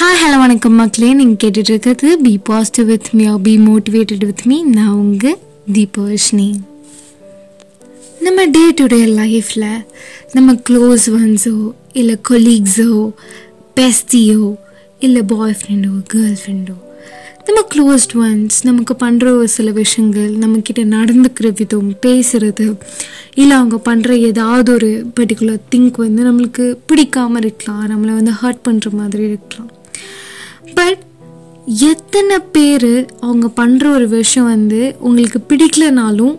Hi hello வணக்கம் மக்களே. நீங்கள் கேட்டுட்டு இருக்கிறது be positive with me be motivated with me நான் உங்கள் தீபவர்ஷினி நம்ம டே டு டே லைஃப்பில் நம்ம க்ளோஸ் ஒன்ஸோ இல்லை கொலீக்ஸோ பெஸ்டியோ இல்லை பாய் ஃப்ரெண்டோ கேர்ள் ஃப்ரெண்டோ நம்ம க்ளோஸ்ட் ஒன்ஸ் நமக்கு பண்ணுற ஒரு சில விஷயங்கள் நம்மக்கிட்ட நடந்துக்கிற விதம் பேசுகிறது இல்லை அவங்க பண்ணுற ஏதாவது ஒரு பர்டிகுலர் திங்க் வந்து நம்மளுக்கு பிடிக்காமல் இருக்கலாம் நம்மளை வந்து ஹர்ட் பண்ணுற மாதிரி இருக்கலாம். பட் எத்தனை பேர் அவங்க பண்ணுற ஒரு விஷயம் வந்து உங்களுக்கு பிடிக்கலனாலும்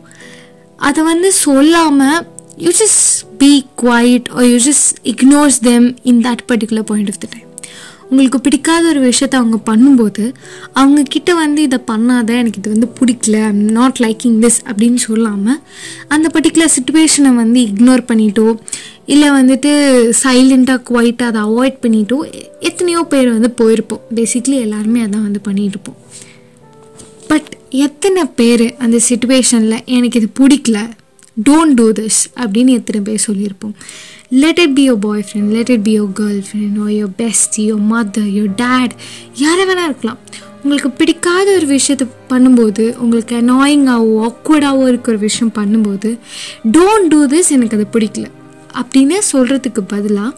அதை வந்து சொல்லாமல் you just be quiet or you just ignores them in that particular point of the time உங்களுக்கு பிடிக்காத ஒரு விஷயத்த அவங்க பண்ணும்போது அவங்க கிட்ட வந்து இதை பண்ணாத எனக்கு இது வந்து பிடிக்கல ஐம் நாட் லைக்கிங் திஸ் அப்படின்னு சொல்லாமல் அந்த பர்டிகுலர் சுச்சுவேஷனை வந்து இக்னோர் பண்ணிட்டோ இல்லை வந்துட்டு சைலண்ட்டாக குவைட்டாக அதை அவாய்ட் பண்ணிட்டோ எத்தனையோ பேர் வந்து போயிருப்போம். பேசிக்லி எல்லாருமே அதான் வந்து பண்ணிகிட்ருப்போம் பட் எத்தனை பேர் அந்த சுச்சுவேஷனில் எனக்கு இது பிடிக்கல டோன்ட் டூ திஸ் அப்படின்னு எத்தனை பேர் சொல்லியிருப்போம். Let it be your boyfriend let it be your girlfriend or your bestie your mother your dad யாரை வேணா இருக்கலாம். உங்களுக்கு பிடிக்காத ஒரு விஷயத்தை பண்ணும்போது உங்களுக்கு அனாயிங்காகவோ ஆக்வர்டாகவோ இருக்கிற ஒரு விஷயம் பண்ணும்போது டோன்ட் டூ திஸ் எனக்கு அது பிடிக்கல. அப்படின்னு சொல்கிறதுக்கு பதிலாக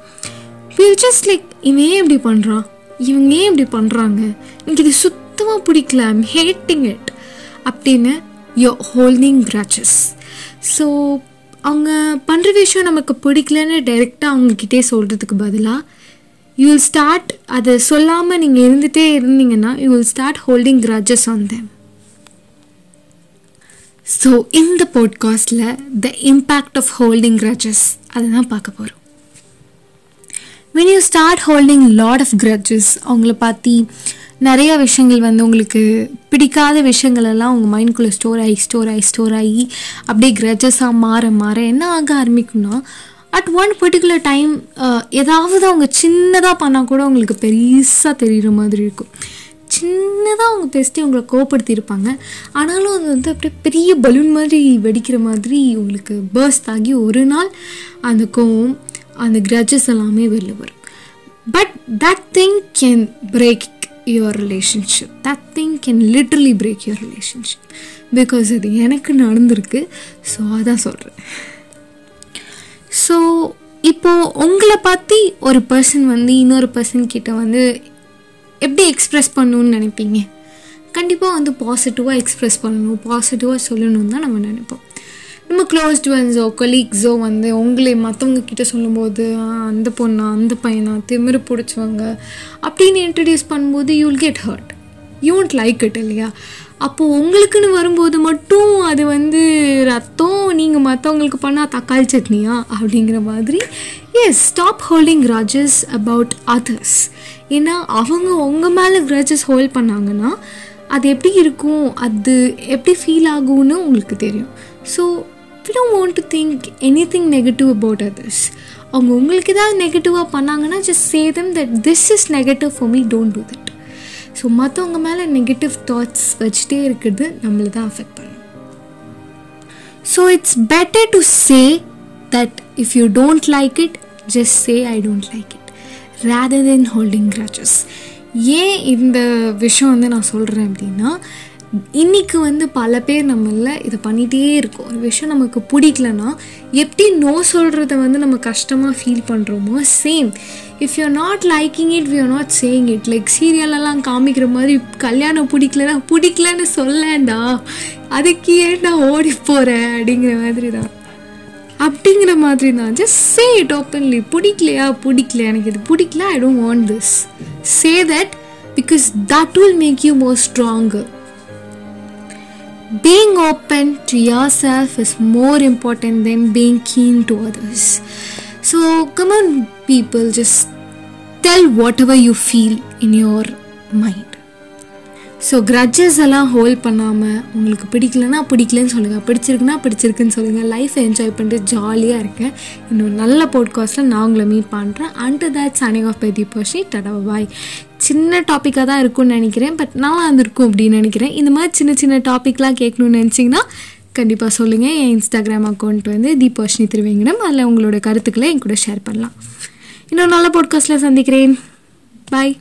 வில் ஜஸ்ட் லைக் இவன் ஏன் இப்படி பண்ணுறான் இவங்க ஏன் இப்படி பண்ணுறாங்க எனக்கு இது சுத்தமாக பிடிக்கல ஐம் ஹேட்டிங் இட் அப்படின்னு யோ ஹோல்டிங் கிராச்சஸ் ஸோ அவங்க பண்ணுற விஷயம் நமக்கு பிடிக்கலன்னு டைரெக்டாக அவங்கக்கிட்டே சொல்கிறதுக்கு பதிலாக யூ வில் ஸ்டார்ட் அதை சொல்லாமல் நீங்கள் இருந்துகிட்டே இருந்தீங்கன்னா you will start holding grudges on them so இந்த பாட்காஸ்டில் the impact of holding grudges அதை தான் பார்க்க போகிறோம் when you start holding lot of grudges அவங்கள பற்றி நிறைய விஷயங்கள் வந்து உங்களுக்கு பிடிக்காத விஷயங்கள் எல்லாம் உங்கள் மைண்ட்குள்ளே ஸ்டோர் ஆகி ஸ்டோர் ஆகி ஸ்டோர் ஆகி அப்படியே கிரட்ஜஸாக மாற மாற என்ன ஆக ஆரம்பிக்கும்னா அட் ஒன் பர்டிகுலர் டைம் ஏதாவது அவங்க சின்னதாக பண்ணால் கூட உங்களுக்கு பெருசாக தெரிகிற மாதிரி இருக்கும். சின்னதாக அவங்க பெஸ்ட்டு உங்களை கோப்படுத்தியிருப்பாங்க ஆனாலும் அது வந்து அப்படியே பெரிய பலூன் மாதிரி வெடிக்கிற மாதிரி உங்களுக்கு பர்ஸ்ட் ஆகி ஒரு நாள் அந்த கோவம் அந்த கிரட்ஜஸ் எல்லாமே வெளில வரும். But that thing can break your relationship that thing can literally break your relationship because அது எனக்கு நடந்திருக்கு. ஸோ அதான் சொல்கிறேன் ஸோ இப்போது உங்களை பற்றி ஒரு பர்சன் வந்து இன்னொரு பர்சன் கிட்ட வந்து எப்படி எக்ஸ்ப்ரெஸ் பண்ணணும்னு நினைப்பீங்க? கண்டிப்பாக வந்து பாசிட்டிவாக எக்ஸ்ப்ரெஸ் பண்ணணும். பாசிட்டிவாக சொல்லணும் தான் நம்ம நினைப்போம். நம்ம க்ளோஸ்ட் ஒன்ஸோ கொலீக்ஸோ வந்து உங்களே மற்றவங்க கிட்ட சொல்லும்போது அந்த பொண்ணா அந்த பையனா திமிரு பிடிச்சவங்க அப்படின்னு இன்ட்ரடியூஸ் பண்ணும்போது you will get hurt you won't like it இல்லையா? அப்போது உங்களுக்குன்னு வரும்போது மட்டும் அது வந்து ரத்தம் நீங்கள் மற்றவங்களுக்கு பண்ணால் தக்காளி சட்னியா அப்படிங்கிற மாதிரி yes stop holding grudges about others ஏன்னா அவங்க உங்கள் மேலே கிராஜஸ் ஹோல்ட் பண்ணாங்கன்னா அது எப்படி இருக்கும் அது எப்படி ஃபீல் ஆகும்னு உங்களுக்கு தெரியும். So we don't want to think anything negative about others அவங்க உங்களுக்கு ஏதாவது நெகட்டிவாக பண்ணாங்கன்னா just say them that this is negative for me don't do that so மற்றவங்க மேலே நெகட்டிவ் தாட்ஸ் வச்சுட்டே இருக்கிறது நம்மளை தான் அஃபெக்ட் பண்ணும். So it's better to say that if you don't like it just say I don't like it rather then holding grudges ஏன் இந்த விஷயம் வந்து நான் சொல்கிறேன் அப்படின்னா இன்றைக்கி வந்து பல பேர் நம்மள இதை பண்ணிகிட்டே இருக்கோம். ஒரு விஷயம் நமக்கு பிடிக்கலனா எப்படி நோ சொல்கிறத வந்து நம்ம கஷ்டமாக ஃபீல் பண்ணுறோமோ same if you not liking it we are not saying it like சீரியலெல்லாம் காமிக்கிற மாதிரி கல்யாணம் பிடிக்கலன்னா பிடிக்கலன்னு சொல்லேன்டா. அதுக்கு ஏன் நான் ஓடி போகிறேன் அப்படிங்கிற மாதிரி தான் அப்படிங்கிற மாதிரி தான் ஜஸ்ட் சே இட் ஓப்பன்லி பிடிக்கலையா? பிடிக்கல. எனக்கு இது பிடிக்கல. I don't want this say that because that will make you more stronger being open to yourself is more important than being keen to others. So, come on, people, just tell whatever you feel in your mind. So grudges எல்லாம் hold பண்ணாமல் உங்களுக்கு பிடிக்கலன்னா பிடிக்கலன்னு சொல்லுங்கள் பிடிச்சிருக்குன்னா பிடிச்சிருக்குன்னு சொல்லுங்கள் லைஃப்பை என்ஜாய் பண்ணிட்டு ஜாலியாக இருக்கேன் இன்னும் நல்ல போட்காஸ்ட்டில் நான் உங்களை மீட் பண்ணுறேன் and that signing off by Deeposhi டடா பாய் சின்ன டாப்பிக்காக தான் இருக்கும்னு நினைக்கிறேன். பட் நல்லா இருந்திருக்கும் அப்படின்னு நினைக்கிறேன். இந்த மாதிரி சின்ன சின்ன டாப்பிக்லாம் கேட்கணும்னு நினச்சிங்கன்னா கண்டிப்பாக சொல்லுங்கள் என் இன்ஸ்டாகிராம் அக்கௌண்ட் வந்து தீபோஷினி திருவேங்கடம். அதில் உங்களோட கருத்துக்களை என் கூட ஷேர் பண்ணலாம். இன்னொரு நல்ல பாட்காஸ்ட்டில் சந்திக்கிறேன். பாய்